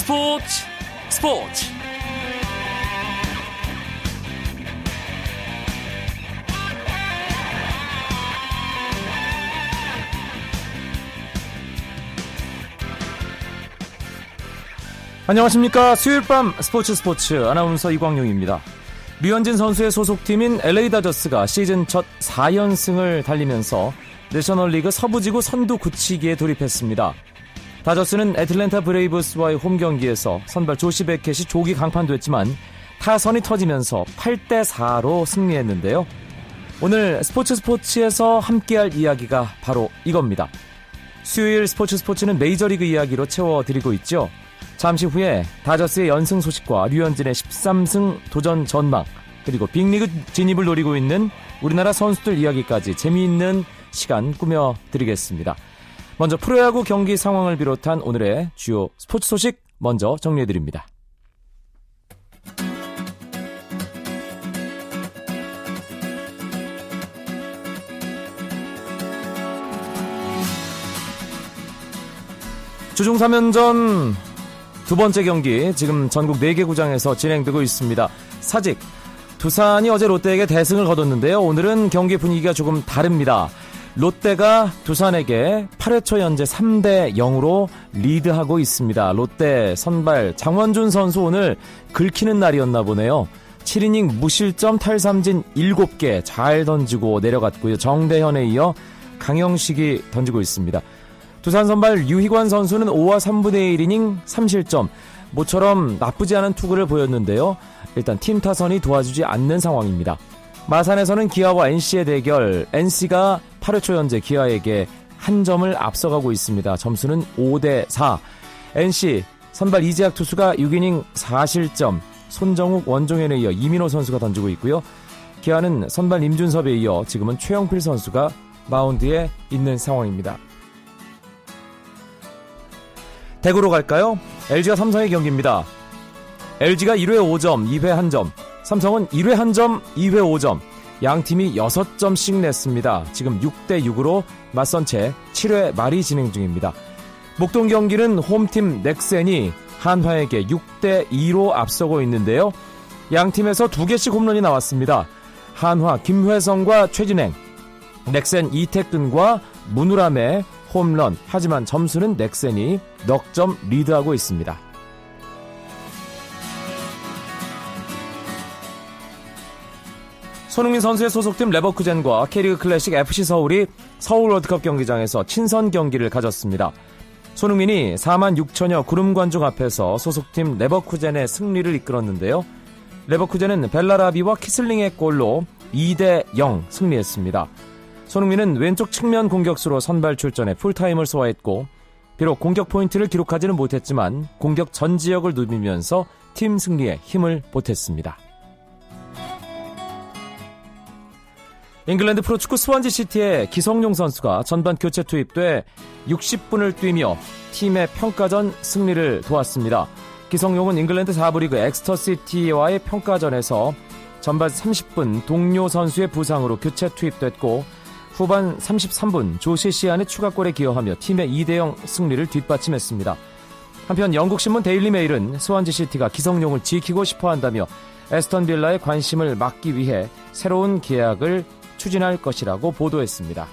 스포츠 스포츠. 안녕하십니까. 수요일 밤 스포츠 스포츠. 아나운서 이광용입니다. 류현진 선수의 소속팀인 LA 다저스가 시즌 첫 4연승을 달리면서 내셔널리그 서부지구 선두 굳히기에 돌입했습니다. 다저스는 애틀랜타 브레이브스와의 홈 경기에서 선발 조시 베켓이 조기 강판됐지만 타선이 터지면서 8대 4로 승리했는데요. 오늘 스포츠 스포츠에서 함께할 이야기가 바로 이겁니다. 수요일 스포츠 스포츠는 메이저리그 이야기로 채워드리고 있죠. 잠시 후에 다저스의 연승 소식과 류현진의 13승 도전 전망 그리고 빅리그 진입을 노리고 있는 우리나라 선수들 이야기까지 재미있는 시간 꾸며드리겠습니다. 먼저 프로야구 경기 상황을 비롯한 오늘의 주요 스포츠 소식 먼저 정리해드립니다. 주중 3연전 두 번째 경기 지금 전국 4개 구장에서 진행되고 있습니다. 사직 두산이 어제 롯데에게 대승을 거뒀는데요. 오늘은 경기 분위기가 조금 다릅니다. 롯데가 두산에게 8회 초 현재 3대 0으로 리드하고 있습니다. 롯데 선발 장원준 선수 오늘 긁히는 날이었나 보네요. 7이닝 무실점 탈삼진 7개 잘 던지고 내려갔고요. 정대현에 이어 강영식이 던지고 있습니다. 두산 선발 유희관 선수는 5와 3분의 1이닝 3실점. 모처럼 나쁘지 않은 투구를 보였는데요. 일단 팀 타선이 도와주지 않는 상황입니다. 마산에서는 기아와 NC의 대결, NC가 8회 초 현재 기아에게 한 점을 앞서가고 있습니다. 점수는 5대 4. NC 선발 이재학 투수가 6이닝 4실점, 손정욱 원종현에 이어 이민호 선수가 던지고 있고요. 기아는 선발 임준섭에 이어 지금은 최영필 선수가 마운드에 있는 상황입니다. 대구로 갈까요? LG가 삼성의 경기입니다. LG가 1회 5점, 2회 1점, 삼성은 1회 1점, 2회 5점, 양 팀이 6점씩 냈습니다. 지금 6대 6으로 맞선 채 7회 말이 진행 중입니다. 목동 경기는 홈팀 넥센이 한화에게 6대 2로 앞서고 있는데요. 양 팀에서 두 개씩 홈런이 나왔습니다. 한화 김회성과 최진행, 넥센 이태근과 문우람의 홈런. 하지만 점수는 넥센이 넉 점 리드하고 있습니다. 손흥민 선수의 소속팀 레버쿠젠과 K리그 클래식 FC 서울이 서울 월드컵 경기장에서 친선 경기를 가졌습니다. 손흥민이 4만 6천여 구름 관중 앞에서 소속팀 레버쿠젠의 승리를 이끌었는데요. 레버쿠젠은 벨라라비와 키슬링의 골로 2대 0 승리했습니다. 손흥민은 왼쪽 측면 공격수로 선발 출전해 풀타임을 소화했고 비록 공격 포인트를 기록하지는 못했지만 공격 전 지역을 누비면서 팀 승리에 힘을 보탰습니다. 잉글랜드 프로축구 스완지 시티의 기성용 선수가 전반 교체 투입돼 60분을 뛰며 팀의 평가전 승리를 도왔습니다. 기성용은 잉글랜드 4부 리그 엑서터 시티와의 평가전에서 전반 30분 동료 선수의 부상으로 교체 투입됐고 후반 33분 조시 시한의 추가골에 기여하며 팀의 2대0 승리를 뒷받침했습니다. 한편 영국 신문 데일리 메일은 스완지 시티가 기성용을 지키고 싶어 한다며 애스턴 빌라의 관심을 막기 위해 새로운 계약을 추진할 것이라고 보도했습니다.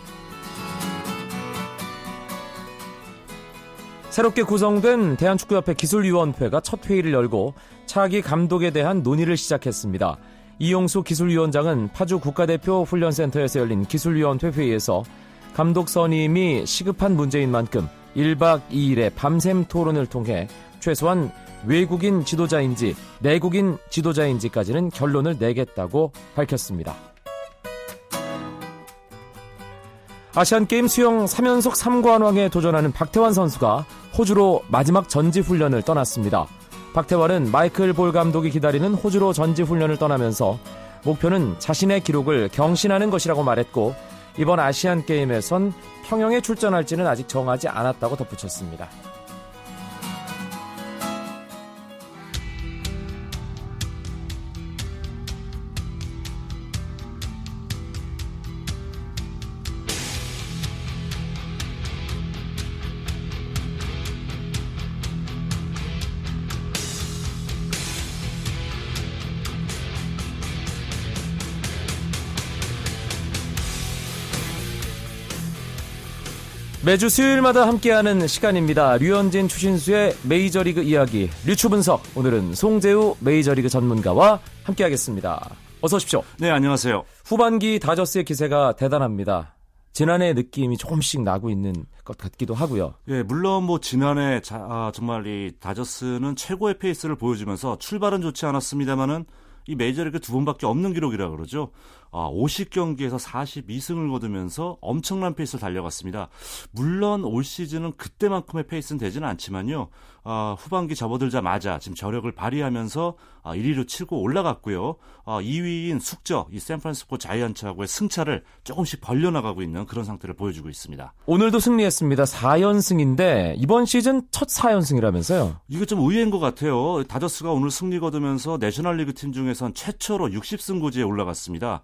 새롭게 구성된 대한축구협회 기술위원회가 첫 회의를 열고 차기 감독에 대한 논의를 시작했습니다. 이용수 기술위원장은 파주 국가대표 훈련센터에서 열린 기술위원회 회의에서 감독 선임이 시급한 문제인 만큼 1박 2일의 밤샘 토론을 통해 최소한 외국인 지도자인지 내국인 지도자인지까지는 결론을 내겠다고 밝혔습니다. 아시안게임 수영 3연속 3관왕에 도전하는 박태환 선수가 호주로 마지막 전지훈련을 떠났습니다. 박태환은 마이클 볼 감독이 기다리는 호주로 전지훈련을 떠나면서 목표는 자신의 기록을 경신하는 것이라고 말했고 이번 아시안게임에선 평영에 출전할지는 아직 정하지 않았다고 덧붙였습니다. 매주 수요일마다 함께하는 시간입니다. 류현진 추신수의 메이저리그 이야기 류추 분석. 오늘은 송재우 메이저리그 전문가와 함께하겠습니다. 어서 오십시오. 네, 안녕하세요. 후반기 다저스의 기세가 대단합니다. 지난해 느낌이 조금씩 나고 있는 것 같기도 하고요. 예, 물론 뭐 지난해 자, 아, 정말 이 다저스는 최고의 페이스를 보여주면서 출발은 좋지 않았습니다만은 이 메이저리그 두 번밖에 없는 기록이라 그러죠. 아, 50경기에서 42승을 거두면서 엄청난 페이스를 달려갔습니다. 물론 올 시즌은 그때만큼의 페이스는 되지는 않지만요. 아, 후반기 접어들자마자 지금 저력을 발휘하면서 아, 1위로 치고 올라갔고요. 아, 2위인 숙저 이 샌프란시스코 자이언츠하고의 승차를 조금씩 벌려나가고 있는 그런 상태를 보여주고 있습니다. 오늘도 승리했습니다. 4연승인데 이번 시즌 첫 4연승이라면서요? 이게 좀 의외인 것 같아요. 다저스가 오늘 승리 거두면서 내셔널리그 팀 중에선 최초로 60승 고지에 올라갔습니다.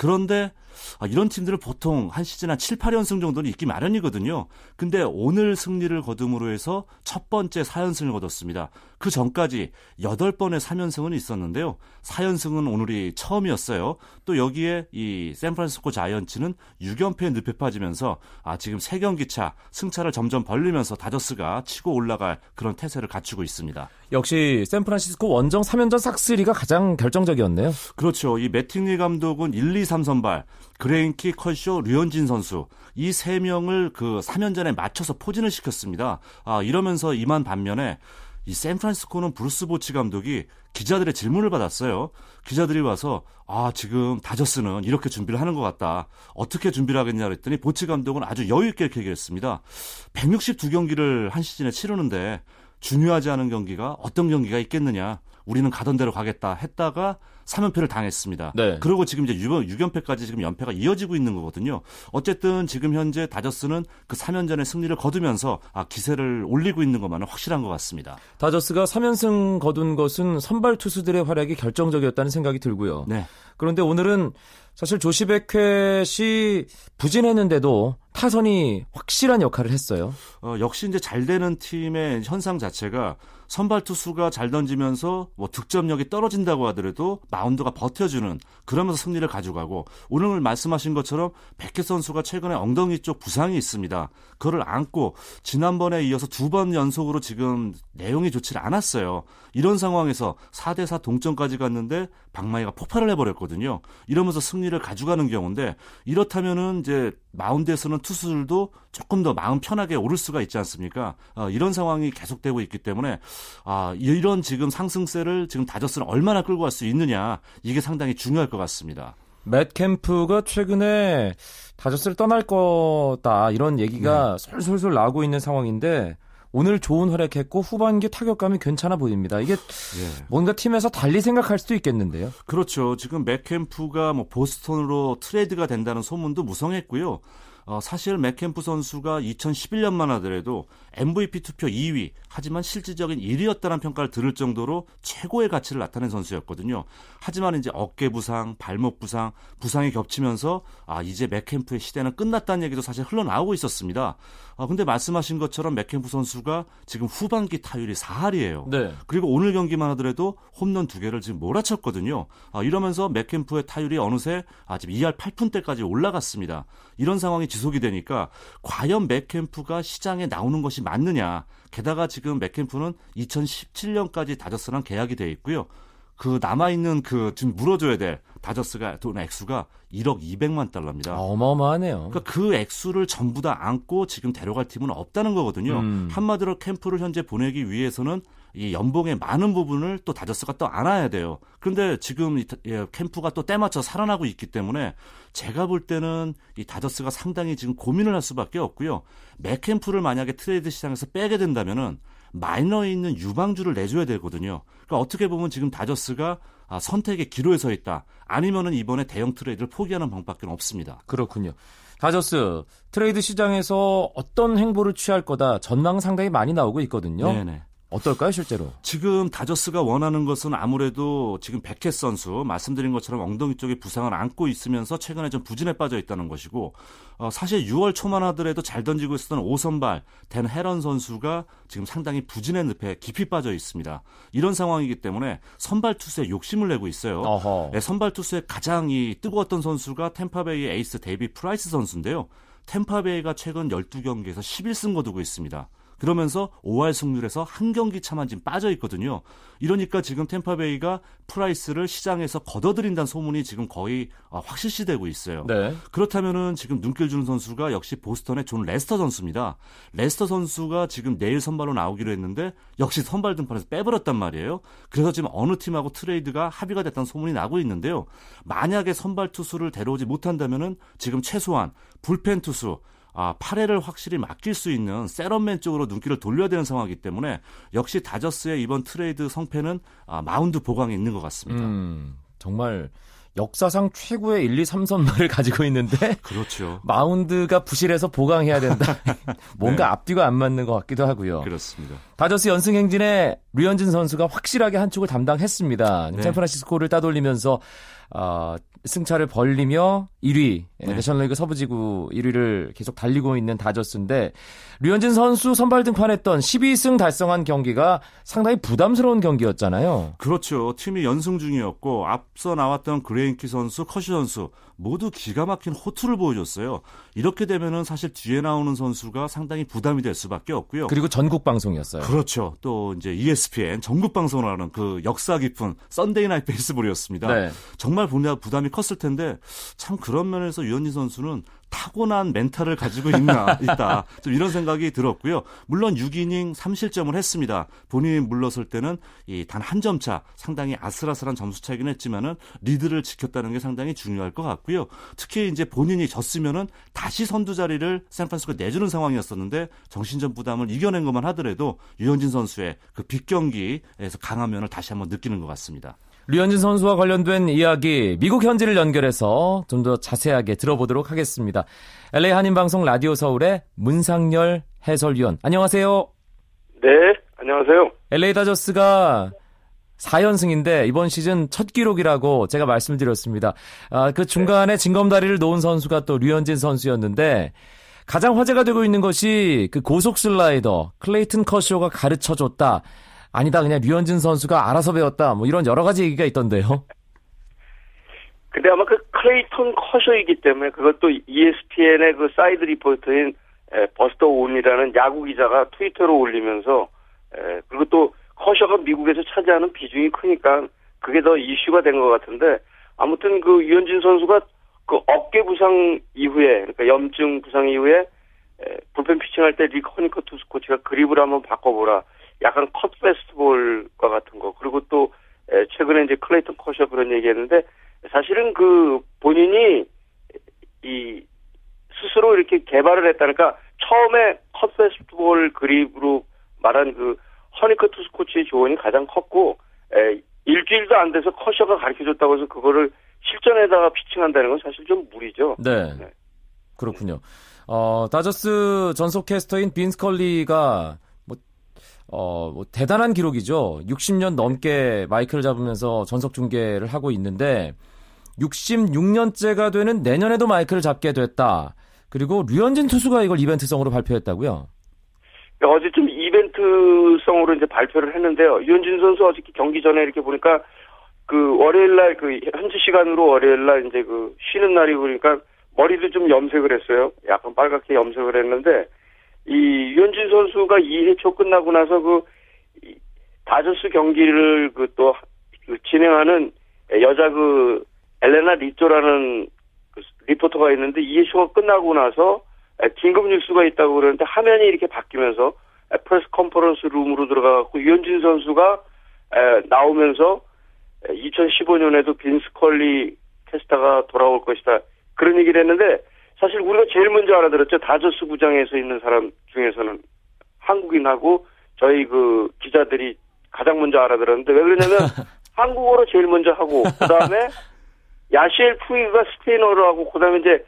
그런데 아, 이런 팀들은 보통 한 시즌 한 7, 8연승 정도는 있기 마련이거든요. 근데 오늘 승리를 거둠으로 해서 첫 번째 4연승을 거뒀습니다. 그 전까지 8번의 3연승은 있었는데요. 4연승은 오늘이 처음이었어요. 또 여기에 이 샌프란시스코 자이언츠는 6연패에 늪에 빠지면서 아 지금 3경기 차 승차를 점점 벌리면서 다저스가 치고 올라갈 그런 태세를 갖추고 있습니다. 역시 샌프란시스코 원정 3연전 싹쓸이가 가장 결정적이었네요. 그렇죠. 이 매팅리 감독은 1, 2, 3 선발, 그레인키, 커쇼, 류현진 선수 이 세 명을 그 3연전에 맞춰서 포진을 시켰습니다. 아, 이러면서 이만 반면에 이 샌프란시스코는 브루스 보치 감독이 기자들의 질문을 받았어요. 기자들이 와서 아 지금 다저스는 이렇게 준비를 하는 것 같다. 어떻게 준비를 하겠냐 그랬더니 보치 감독은 아주 여유 있게 이렇게 얘기했습니다. 162경기를 한 시즌에 치르는데 중요하지 않은 경기가 어떤 경기가 있겠느냐. 우리는 가던 대로 가겠다 했다가 3연패를 당했습니다. 네. 그리고 지금 이제 6연패까지 지금 연패가 이어지고 있는 거거든요. 어쨌든 지금 현재 다저스는 그 3연전의 승리를 거두면서 아, 기세를 올리고 있는 것만은 확실한 것 같습니다. 다저스가 3연승 거둔 것은 선발 투수들의 활약이 결정적이었다는 생각이 들고요. 네. 그런데 오늘은 사실 조시 베켓이 부진했는데도 타선이 확실한 역할을 했어요. 어, 역시 이제 잘 되는 팀의 현상 자체가 선발 투수가 잘 던지면서 뭐 득점력이 떨어진다고 하더라도 마운드가 버텨주는 그러면서 승리를 가져가고 오늘 말씀하신 것처럼 백혜 선수가 최근에 엉덩이 쪽 부상이 있습니다. 그거를 안고 지난번에 이어서 두 번 연속으로 지금 내용이 좋지 않았어요. 이런 상황에서 4대4 동점까지 갔는데 박마이가 폭발을 해버렸거든요. 이러면서 승리를 가져가는 경우인데 이렇다면은 이제 마운드에서는 투수들도 조금 더 마음 편하게 오를 수가 있지 않습니까? 어, 이런 상황이 계속되고 있기 때문에 아, 이런 지금 상승세를 지금 다저스는 얼마나 끌고 갈 수 있느냐 이게 상당히 중요할 것 같습니다. 맷 캠프가 최근에 다저스를 떠날 거다 이런 얘기가 네. 솔솔솔 나오고 있는 상황인데 오늘 좋은 활약했고 후반기 타격감이 괜찮아 보입니다. 이게 예. 뭔가 팀에서 달리 생각할 수도 있겠는데요. 그렇죠. 지금 맷 캠프가 뭐 보스턴으로 트레이드가 된다는 소문도 무성했고요. 어, 사실 맷 캠프 선수가 2011년만 하더라도 MVP 투표 2위, 하지만 실질적인 1위였다는 평가를 들을 정도로 최고의 가치를 나타낸 선수였거든요. 하지만 이제 어깨 부상, 발목 부상, 부상이 겹치면서 아, 이제 맷 캠프의 시대는 끝났다는 얘기도 사실 흘러나오고 있었습니다. 아, 근데 말씀하신 것처럼 맷 캠프 선수가 지금 후반기 타율이 4할이에요. 네. 그리고 오늘 경기만 하더라도 홈런 두 개를 지금 몰아쳤거든요. 아, 이러면서 맥캠프의 타율이 어느새 아, 지금 2할 8푼대까지 올라갔습니다. 이런 상황이 지속이 되니까 과연 맥캠프가 시장에 나오는 것이 맞느냐. 게다가 지금 맥캠프는 2017년까지 다저스랑 계약이 돼 있고요. 그 남아있는 그 지금 물어줘야 될 다저스가 돈 액수가 1억 200만 달러입니다. 아, 어마어마하네요. 그러니까 그 액수를 전부 다 안고 지금 데려갈 팀은 없다는 거거든요. 음. 한마디로 캠프를 현재 보내기 위해서는 이 연봉의 많은 부분을 또 다저스가 또 안아야 돼요. 그런데 지금 이 예, 캠프가 또 때맞춰 살아나고 있기 때문에 제가 볼 때는 이 다저스가 상당히 지금 고민을 할 수밖에 없고요. 맷 캠프를 만약에 트레이드 시장에서 빼게 된다면은 마이너에 있는 유망주를 내줘야 되거든요. 그러니까 어떻게 보면 지금 다저스가 아, 선택의 기로에 서 있다. 아니면은 이번에 대형 트레이드를 포기하는 방법밖에 없습니다. 그렇군요. 다저스 트레이드 시장에서 어떤 행보를 취할 거다 전망 상당히 많이 나오고 있거든요. 네네. 어떨까요, 실제로? 지금 다저스가 원하는 것은 아무래도 지금 베켓 선수 말씀드린 것처럼 엉덩이 쪽에 부상을 안고 있으면서 최근에 좀 부진에 빠져 있다는 것이고 어, 사실 6월 초만 하더라도 잘 던지고 있었던 오선발 댄 헤런 선수가 지금 상당히 부진의 늪에 깊이 빠져 있습니다. 이런 상황이기 때문에 선발 투수에 욕심을 내고 있어요. 네, 선발 투수의 가장 이 뜨거웠던 선수가 탬파베이의 에이스 데이비드 프라이스 선수인데요. 탬파베이가 최근 12경기에서 11승 거두고 있습니다. 그러면서 5할 승률에서 한 경기 차만 지금 빠져 있거든요. 이러니까 지금 탬파베이가 프라이스를 시장에서 걷어들인다는 소문이 지금 거의 아, 확실시되고 있어요. 네. 그렇다면은 지금 눈길 주는 선수가 역시 보스턴의 존 레스터 선수입니다. 레스터 선수가 지금 내일 선발로 나오기로 했는데 역시 선발 등판에서 빼버렸단 말이에요. 그래서 지금 어느 팀하고 트레이드가 합의가 됐다는 소문이 나고 있는데요. 만약에 선발 투수를 데려오지 못한다면은 지금 최소한 불펜 투수 아, 8회를 확실히 맡길 수 있는 setup man 쪽으로 눈길을 돌려야 되는 상황이기 때문에 역시 다저스의 이번 트레이드 성패는 아, 마운드 보강에 있는 것 같습니다. 음, 정말 역사상 최고의 1, 2, 3선발을 가지고 있는데 그렇죠. 마운드가 부실해서 보강해야 된다. 뭔가 네. 앞뒤가 안 맞는 것 같기도 하고요. 그렇습니다. 다저스 연승 행진에 류현진 선수가 확실하게 한 축을 담당했습니다. 네. 샌프란시스코를 따돌리면서 어, 승차를 벌리며 1위 네. 내셔널리그 서부지구 1위를 계속 달리고 있는 다저스인데 류현진 선수 선발 등판했던 12승 달성한 경기가 상당히 부담스러운 경기였잖아요. 그렇죠. 팀이 연승 중이었고 앞서 나왔던 그레인키 선수, 커쇼 선수 모두 기가 막힌 호투를 보여줬어요. 이렇게 되면은 사실 뒤에 나오는 선수가 상당히 부담이 될 수밖에 없고요. 그리고 전국 방송이었어요. 그렇죠. 또 이제 ESPN 전국 방송을 하는 그 역사 깊은 Sunday Night Baseball이었습니다. 네. 정말 부담이 컸을 텐데 참 그런 면에서 유현진 선수는 타고난 멘탈을 가지고 있나 있다. 좀 이런 생각이 들었고요. 물론 6이닝 3실점을 했습니다. 본인이 물렀을 때는 단한 점 차 상당히 아슬아슬한 점수 차이긴 했지만은 리드를 지켰다는 게 상당히 중요할 것 같고요. 특히 이제 본인이 졌으면은 다시 선두 자리를 샌프란시스코 내주는 상황이었었는데 정신적 부담을 이겨낸 것만 하더라도 유현진 선수의 그 빅경기에서 강한 면을 다시 한번 느끼는 것 같습니다. 류현진 선수와 관련된 이야기 미국 현지를 연결해서 좀 더 자세하게 들어보도록 하겠습니다. LA 한인방송 라디오 서울의 문상열 해설위원 안녕하세요. 네, 안녕하세요. LA 다저스가 4연승인데 이번 시즌 첫 기록이라고 제가 말씀드렸습니다. 아, 그 중간에 징검다리를 놓은 선수가 또 류현진 선수였는데 가장 화제가 되고 있는 것이 그 고속 슬라이더 클레이튼 커쇼가 가르쳐 줬다. 아니다 그냥 류현진 선수가 알아서 배웠다 뭐 이런 여러 가지 얘기가 있던데요. 근데 아마 그 클레이턴 커셔이기 때문에 그것도 ESPN의 그 사이드 리포터인 에, 버스터 올니라는 야구 기자가 트위터로 올리면서 에, 그리고 또 커셔가 미국에서 차지하는 비중이 크니까 그게 더 이슈가 된 것 같은데 아무튼 그 류현진 선수가 그 어깨 부상 이후에 그러니까 염증 부상 이후에 에, 불펜 피칭할 때 릭 허니커 투수 코치가 그립을 한번 바꿔보라 약간 컷 패스트볼과 같은 거 그리고 또 최근에 이제 클레이턴 커셔 그런 얘기했는데 사실은 그 본인이 이 스스로 이렇게 개발을 했다니까 처음에 컷 패스트볼 그립으로 말한 그 허니커 투수 코치의 조언이 가장 컸고 에, 일주일도 안 돼서 커셔가 가르쳐줬다고 해서 그거를 실전에다가 피칭한다는 건 사실 좀 무리죠. 네. 네. 그렇군요. 어, 다저스 전속 캐스터인 빈 스컬리가 어, 뭐 대단한 기록이죠. 60년 넘게 마이크를 잡으면서 전석 중계를 하고 있는데 66년째가 되는 내년에도 마이크를 잡게 됐다. 그리고 류현진 투수가 이걸 이벤트성으로 발표했다고요? 어제 좀 이벤트성으로 이제 발표를 했는데요. 유현진 선수 어저께 경기 전에 이렇게 보니까 그 월요일 날 그 현지 시간으로 월요일 날 이제 그 쉬는 날이 보니까 머리도 좀 염색을 했어요. 약간 빨갛게 염색을 했는데 이 유현진 선수가 2회 초 끝나고 나서 그 다저스 경기를 그또 그 진행하는 여자 그 엘레나 리토라는 그 리포터가 있는데 2회 초가 끝나고 나서 긴급 뉴스가 있다고 그러는데 화면이 이렇게 바뀌면서 press conference room으로 들어가갖고 류현진 선수가 나오면서 2015년에도 빈 스컬리 캐스터가 돌아올 것이다. 그런 얘기를 했는데 사실 우리가 제일 먼저 알아들었죠. 다저스 구장에서 있는 사람 중에서는 한국인하고 저희 그 기자들이 가장 먼저 알아들었는데 왜 그러냐면 한국어로 제일 먼저 하고 그다음에 야시엘 푸이가 스페인어로 하고 그다음에 이제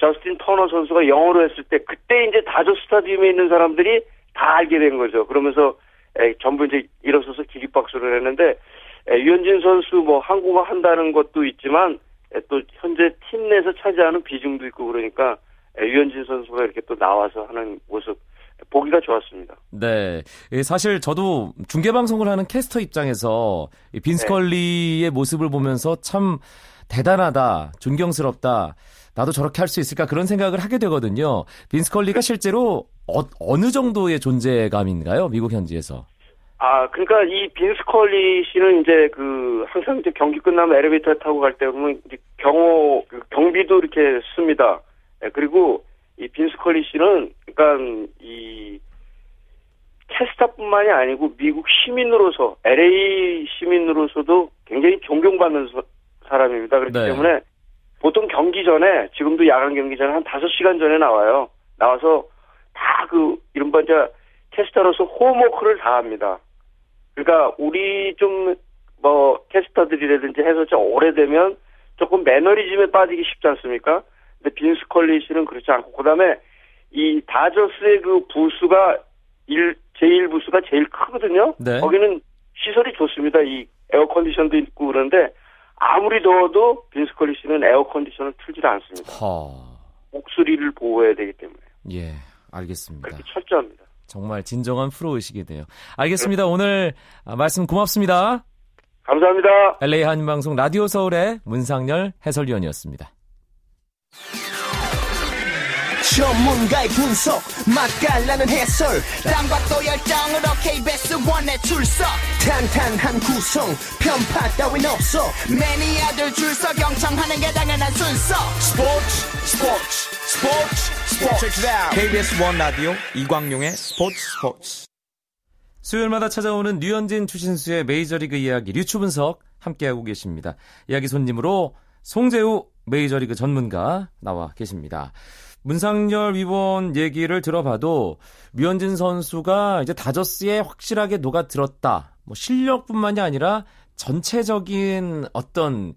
저스틴 터너 선수가 영어로 했을 때 그때 이제 다저스 스타디움에 있는 사람들이 다 알게 된 거죠. 그러면서 전부 이제 일어서서 기립박수를 했는데 유현진 선수 뭐 한국어 한다는 것도 있지만 또 현재 팀 내에서 차지하는 비중도 있고 그러니까 유현진 선수가 이렇게 또 나와서 하는 모습 보기가 좋았습니다. 네. 사실 저도 중계방송을 하는 캐스터 입장에서 빈스컬리의 네. 모습을 보면서 참 대단하다, 존경스럽다. 나도 저렇게 할 수 있을까 그런 생각을 하게 되거든요. 빈 스컬리가 실제로 어, 느 정도의 존재감인가요? 미국 현지에서. 아, 그러니까 이 빈 스컬리 씨는 이제 그 항상 이제 경기 끝나면 엘리베이터 타고 갈 때 보면 이제 경호 그 경비도 이렇게 씁니다. 네, 그리고 이 빈 스컬리 씨는 그러니까 이 캐스터뿐만이 아니고 미국 시민으로서 LA 시민으로서도 굉장히 존경받는 사람입니다. 그렇기 네. 때문에 보통 경기 전에 지금도 야간 경기 전에 한 5시간 전에 나와요. 나와서 다 그 이른바 이제 캐스터로서 homework를 다 합니다. 그러니까 우리 좀 뭐 캐스터들이라든지 해서 좀 오래되면 조금 매너리즘에 빠지기 쉽지 않습니까? 근데 빈 스컬리 씨는 그렇지 않고 그다음에 이 다저스의 그 부스가 1 제1 부스가 제일 크거든요. 네. 거기는 시설이 좋습니다. 이 air condition도 있고 그런데 아무리 더워도 빈 스컬리 씨는 air condition을 틀지 않습니다. 허... 목소리를 보호해야 되기 때문에. 예, 알겠습니다. 그렇게 철저합니다. 정말 진정한 프로의식이네요. 알겠습니다. 네. 오늘 말씀 고맙습니다. 감사합니다. LA 한방송 라디오 서울의 문상열 해설위원이었습니다. 전문가의 분석. 맛깔나는 해설. 또 열정으로 KBS 원에 출석. 탄탄한 구성. 편파 따윈 없어. 매니아들 줄서 경청하는 게 당연한 순서. 스포츠 스포츠 스포츠 스포츠. KBS 원 라디오 이광용의 스포츠 스포츠. 수요일마다 찾아오는 류현진 추신수의 메이저리그 이야기 류추 분석 함께하고 계십니다. 이야기 손님으로 송재우 메이저리그 전문가 나와 계십니다. 문상열 위원 얘기를 들어봐도 류현진 선수가 이제 다저스에 확실하게 녹아들었다. 뭐 실력뿐만이 아니라 전체적인 어떤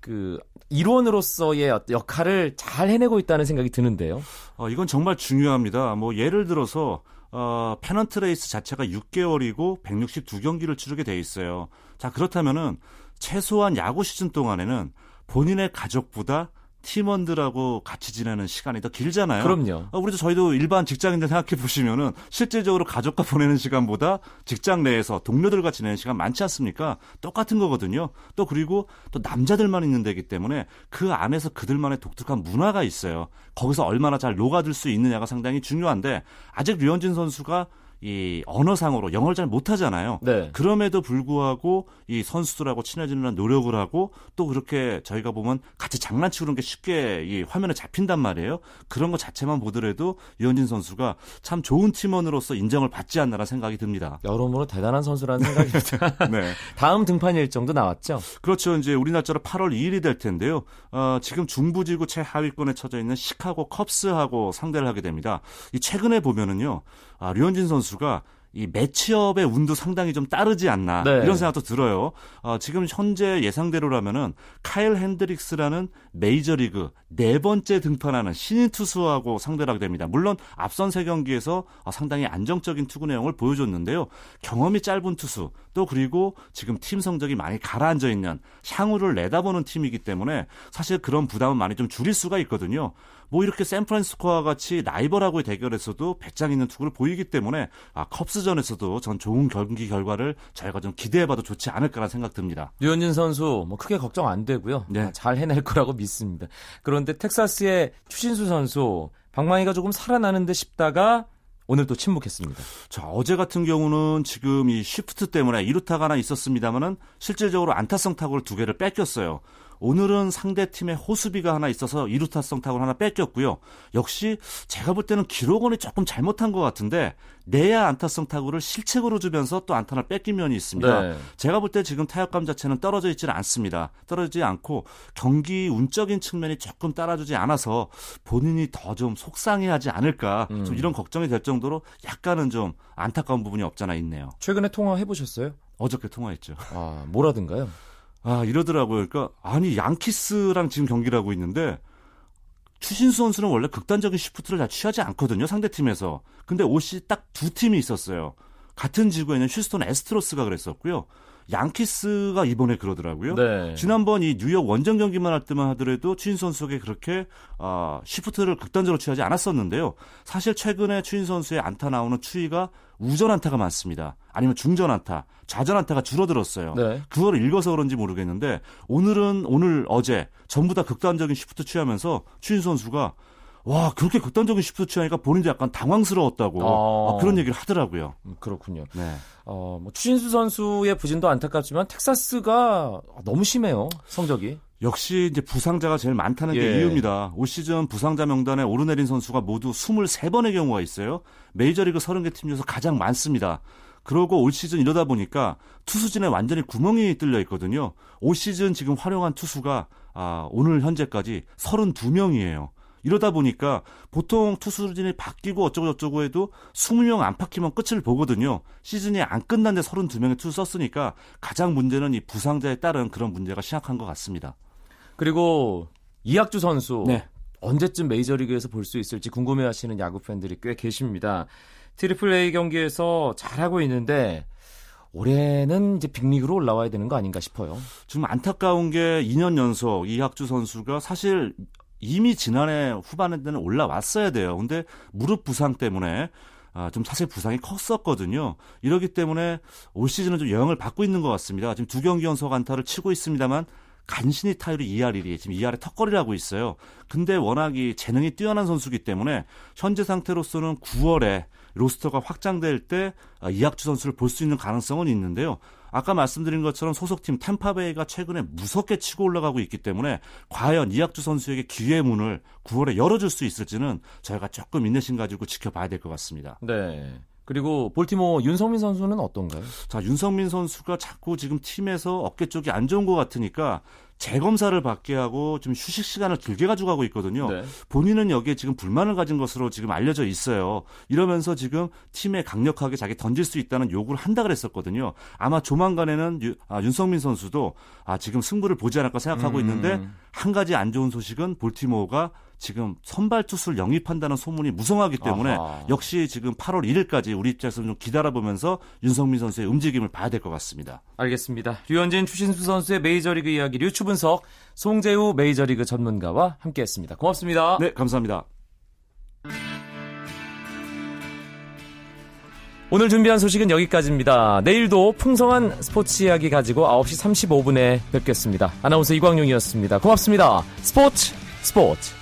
그 일원으로서의 역할을 잘 해내고 있다는 생각이 드는데요. 어, 이건 정말 중요합니다. 뭐 예를 들어서 어, 페넌트 레이스 자체가 6개월이고 162경기를 치르게 돼 있어요. 자, 그렇다면은 최소한 야구 시즌 동안에는 본인의 가족보다 팀원들하고 같이 지내는 시간이 더 길잖아요. 그럼요. 어, 우리도 저희도 일반 직장인들 생각해 보시면은 실질적으로 가족과 보내는 시간보다 직장 내에서 동료들과 지내는 시간 많지 않습니까? 똑같은 거거든요. 또 그리고 또 남자들만 있는 데기 때문에 그 안에서 그들만의 독특한 문화가 있어요. 거기서 얼마나 잘 녹아들 수 있느냐가 상당히 중요한데 아직 류현진 선수가 이 언어상으로 영어를 잘 못하잖아요. 네. 그럼에도 불구하고 이 선수들하고 친해지는 노력을 하고 또 그렇게 저희가 보면 같이 장난치고 그런 게 쉽게 이 화면에 잡힌단 말이에요. 그런 것 자체만 보더라도 유현진 선수가 참 좋은 팀원으로서 인정을 받지 않나라는 생각이 듭니다. 여러모로 대단한 선수라는 생각이 듭니다. 네. 다음 등판 일정도 나왔죠. 그렇죠. 이제 우리 날짜로 8월 2일이 될 텐데요. 어, 지금 중부지구 최하위권에 처져 있는 시카고 컵스하고 상대를 하게 됩니다. 이 최근에 보면은요. 아, 류현진 선수가 이 매치업의 운도 상당히 좀 따르지 않나 네. 이런 생각도 들어요. 어, 지금 현재 예상대로라면은 카일 핸드릭스라는 메이저리그 네 번째 등판하는 신인 투수하고 상대를 하게 됩니다. 물론 앞선 세 경기에서 어, 상당히 안정적인 투구 내용을 보여줬는데요. 경험이 짧은 투수 또 그리고 지금 팀 성적이 많이 가라앉아 있는 향후를 내다보는 팀이기 때문에 사실 그런 부담은 많이 좀 줄일 수가 있거든요. 뭐 이렇게 샌프란시스코와 같이 라이벌하고의 대결에서도 배짱 있는 투구를 보이기 때문에 아, 컵스전에서도 전 좋은 경기 결과를 저희가 좀 기대해봐도 좋지 않을까라는 생각 듭니다. 류현진 선수 뭐 크게 걱정 안 되고요. 네. 잘 해낼 거라고 믿습니다. 그런데 텍사스의 추신수 선수 방망이가 조금 살아나는 데 싶다가 오늘 또 침묵했습니다. 자, 어제 같은 경우는 지금 이 쉬프트 때문에 이루타가 하나 있었습니다만은 실질적으로 안타성 타구를 두 개를 뺏겼어요. 오늘은 상대 팀의 호수비가 하나 있어서 2루타성 타구를 하나 뺏겼고요. 역시 제가 볼 때는 기록원이 조금 잘못한 것 같은데 내야 안타성 타구를 실책으로 주면서 또 안타를 뺏긴 면이 있습니다. 네. 제가 볼 때 지금 타격감 자체는 떨어져 있지는 않습니다. 떨어지지 않고 경기 운적인 측면이 조금 따라주지 않아서 본인이 더 좀 속상해하지 않을까 음. 좀 이런 걱정이 될 정도로 약간은 좀 안타까운 부분이 없잖아 있네요. 최근에 통화해 보셨어요? 어저께 통화했죠. 아 뭐라든가요? 아, 이러더라고요. 그러니까, 아니, 양키스랑 지금 경기를 하고 있는데, 추신수 선수는 원래 극단적인 시프트를 잘 취하지 않거든요, 상대 팀에서. 근데 옷이 딱 두 팀이 있었어요. 같은 지구에는 휴스턴 에스트로스가 그랬었고요. 양키스가 이번에 그러더라고요. 네. 지난번 이 뉴욕 원정 경기만 할 때만 하더라도 추신수 선수에게 그렇게 어, 시프트를 극단적으로 취하지 않았었는데요. 사실 최근에 추신수 선수의 안타 나오는 추이가 우전 안타가 많습니다. 아니면 중전 안타, 좌전 안타가 줄어들었어요. 네. 그걸 읽어서 그런지 모르겠는데 오늘은 오늘 어제 전부 다 극단적인 시프트 취하면서 추신수 선수가 와 그렇게 극단적인 시프트 취하니까 본인도 약간 당황스러웠다고 아. 아, 그런 얘기를 하더라고요. 음, 그렇군요. 네. 어, 뭐 추신수 선수의 부진도 안타깝지만 텍사스가 너무 심해요. 성적이. 역시 이제 부상자가 제일 많다는 게 예. 이유입니다. 올 시즌 부상자 명단에 오르내린 선수가 모두 23번의 경우가 있어요. 메이저리그 30개 팀 중에서 가장 많습니다. 그러고 올 시즌 이러다 보니까 투수진에 완전히 구멍이 뚫려 있거든요. 올 시즌 지금 활용한 투수가 아, 오늘 현재까지 32명이에요. 이러다 보니까 보통 투수진이 바뀌고 어쩌고저쩌고 해도 20명 안팎이면 끝을 보거든요. 시즌이 안 끝났는데 32명의 투수 썼으니까 가장 문제는 이 부상자에 따른 그런 문제가 심각한 것 같습니다. 그리고 이학주 선수 네. 언제쯤 메이저리그에서 볼 수 있을지 궁금해하시는 야구 팬들이 꽤 계십니다. 트리플 A 경기에서 잘하고 있는데 올해는 이제 빅리그로 올라와야 되는 거 아닌가 싶어요. 좀 안타까운 게 2년 연속 이학주 선수가 사실 이미 지난해 후반에는 올라왔어야 돼요. 근데 무릎 부상 때문에 아, 좀 사실 부상이 컸었거든요. 이러기 때문에 올 시즌은 좀 영향을 받고 있는 것 같습니다. 지금 두 경기 연속 안타를 치고 있습니다만 간신히 타율이 2할 1이 지금 2할에 턱걸이라고 있어요. 근데 워낙 이 재능이 뛰어난 선수기 때문에 현재 상태로서는 9월에 로스터가 확장될 때 아, 이학주 선수를 볼 수 있는 가능성은 있는데요. 아까 말씀드린 것처럼 소속팀 템파베이가 최근에 무섭게 치고 올라가고 있기 때문에 과연 이학주 선수에게 기회 문을 9월에 열어줄 수 있을지는 저희가 조금 인내심 가지고 지켜봐야 될 것 같습니다. 네. 그리고 볼티모 윤성민 선수는 어떤가요? 자, 윤성민 선수가 자꾸 지금 팀에서 어깨 쪽이 안 좋은 것 같으니까 재검사를 받게 하고 좀 휴식 시간을 길게 가져가고 있거든요. 네. 본인은 여기에 지금 불만을 가진 것으로 지금 알려져 있어요. 이러면서 지금 팀에 강력하게 자기 던질 수 있다는 요구를 한다 그랬었거든요. 아마 조만간에는 유- 아, 윤성민 선수도 아, 지금 승부를 보지 않을까 생각하고 음. 있는데 한 가지 안 좋은 소식은 볼티모어가 지금 선발 투수를 영입한다는 소문이 무성하기 때문에 아하. 역시 지금 8월 1일까지 우리 입장에서 좀 기다려보면서 윤성민 선수의 움직임을 봐야 될 것 같습니다. 알겠습니다. 류현진 추신수 선수의 메이저리그 이야기 류추 분석 송재우 메이저리그 전문가와 함께했습니다. 고맙습니다. 네, 감사합니다. 오늘 준비한 소식은 여기까지입니다. 내일도 풍성한 스포츠 이야기 가지고 9시 35분에 뵙겠습니다. 아나운서 이광용이었습니다. 고맙습니다. 스포츠 스포츠